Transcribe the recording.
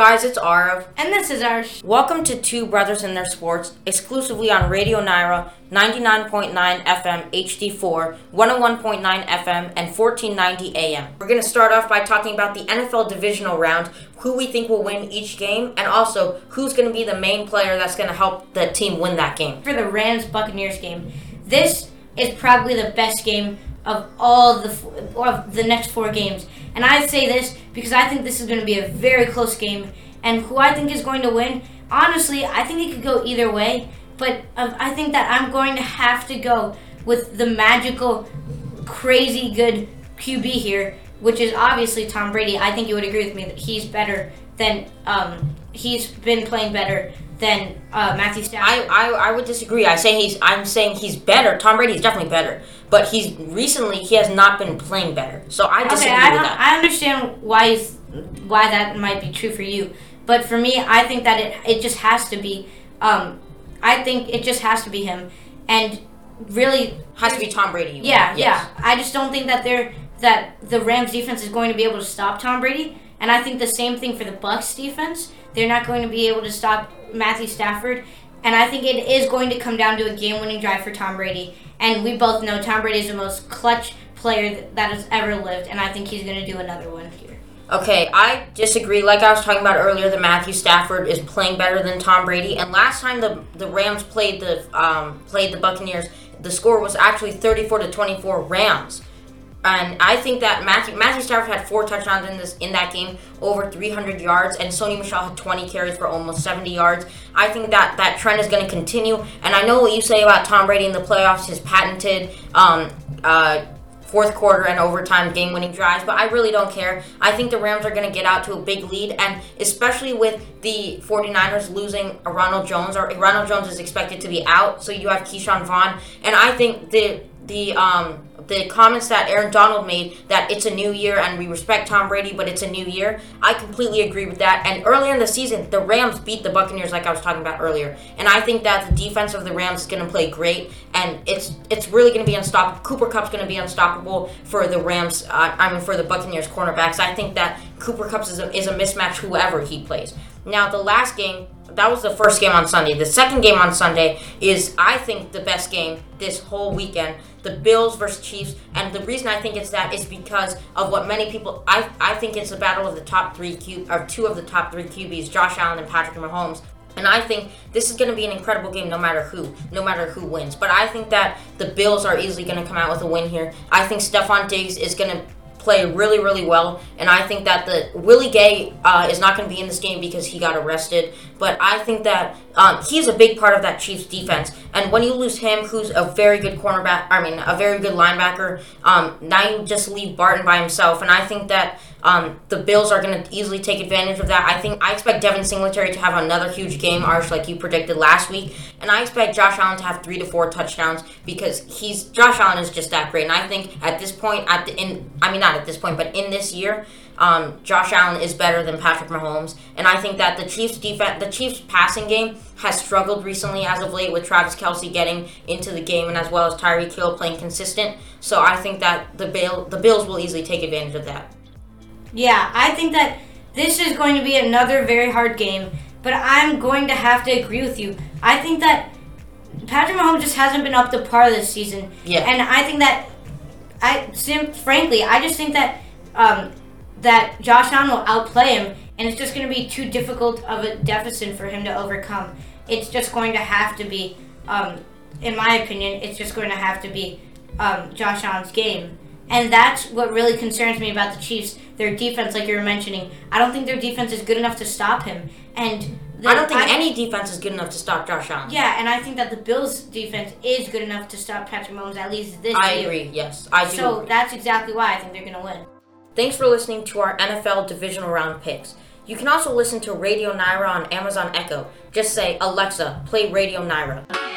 Guys? It's Aarav. And this is our. Sh- Welcome to Two Brothers in Their Sports, exclusively on Radio Nyra, 99.9 FM HD4, 101.9 FM, and 1490 AM. We're going to start off by talking about the NFL divisional round, who we think will win each game, and also who's going to be the main player that's going to help the team win that game. for the Rams Buccaneers game. This is probably the best game of all the of the next four games. And I say this because I think this is going to be a very close game. And who I think is going to win, honestly, I think it could go either way. But uh, I think that I'm going to have to go with the magical, crazy good QB here, which is obviously Tom Brady. I think you would agree with me that he's better than um, he's been playing better than uh, Matthew Stafford. I, I, I would disagree. I say he's I'm saying he's better. Tom Brady's definitely better, but he's recently he has not been playing better. So I disagree okay, I, with that. I understand why he's, why that might be true for you, but for me, I think that it it just has to be. Um, I think it just has to be him, and really Has to be Tom Brady. Yeah. Yes. yeah. I just don't think that they're that the Rams defense is going to be able to stop Tom Brady, and I think the same thing for the Bucks defense. They're not going to be able to stop Matthew Stafford, and I think it is going to come down to a game-winning drive for Tom Brady. And we both know Tom Brady is the most clutch player that has ever lived, and I think he's going to do another one here. Okay, I disagree. Like I was talking about earlier, that Matthew Stafford is playing better than Tom Brady. And last time the the Rams played the um, played the Buccaneers, the score was actually thirty four to twenty four Rams. And I think that Matthew Matthew Stafford had four touchdowns in this in that game, over 300 yards, and Sony Michel had 20 carries for almost 70 yards. I think that that trend is going to continue. And I know what you say about Tom Brady in the playoffs, his patented um, uh, fourth quarter and overtime game winning drives, but I really don't care. I think the Rams are going to get out to a big lead, and especially with the 49ers losing Ronald Jones, or Ronald Jones is expected to be out, so you have Ke'Shawn Vaughn, and I think the the um the comments that Aaron Donald made that it's a new year and we respect Tom Brady, but it's a new year. I completely agree with that. And earlier in the season, the Rams beat the Buccaneers, like I was talking about earlier. And I think that the defense of the Rams is going to play great, and it's it's really going to be unstoppable. Cooper Kupp's going to be unstoppable for the Rams. Uh, I mean, for the Buccaneers cornerbacks. I think that Cooper Kupp is a, is a mismatch whoever he plays. Now, the last game, that was the first game on Sunday. The second game on Sunday is, I think, the best game this whole weekend. The Bills versus Chiefs, and the reason I think it's that is because of what many people. I I think it's a battle of the top three Q or two of the top three QBs, Josh Allen and Patrick Mahomes. And I think this is going to be an incredible game no matter who, no matter who wins. But I think that the Bills are easily going to come out with a win here. I think Stefon Diggs is going to play really, really well. And I think that the Willie Gay uh, is not going to be in this game because he got arrested. But I think that um, he's a big part of that Chiefs defense. And when you lose him, who's a very good cornerback, I mean, a very good linebacker, um, now you just leave Barton by himself. And I think that um, the Bills are going to easily take advantage of that. I think I expect Devin Singletary to have another huge game, Arsh, like you predicted last week, and I expect Josh Allen to have three to four touchdowns because he's Josh Allen is just that great. And I think at this point, at the in I mean not at this point, but in this year, um, Josh Allen is better than Patrick Mahomes, and I think that the Chiefs defense, the Chiefs passing game has struggled recently as of late with Travis Kelce getting into the game and as well as Tyreek Hill playing consistent. So I think that the Bill, the Bills will easily take advantage of that. Yeah, I think that this is going to be another very hard game, but I'm going to have to agree with you. I think that Patrick Mahomes just hasn't been up to par this season. Yeah. And I think that I sim- frankly, I just think that um, that Josh Allen will outplay him and it's just going to be too difficult of a deficit for him to overcome. It's just going to have to be um, in my opinion, it's just going to have to be um, Josh Allen's game. And that's what really concerns me about the Chiefs. Their defense, like you were mentioning, I don't think their defense is good enough to stop him. And the, I don't think any defense is good enough to stop Josh Allen. Yeah, and I think that the Bills' defense is good enough to stop Patrick Mahomes at least this I year. I agree. Yes, I do. So agree. that's exactly why I think they're going to win. Thanks for listening to our NFL divisional round picks. You can also listen to Radio Nyra on Amazon Echo. Just say, Alexa, play Radio Nyra.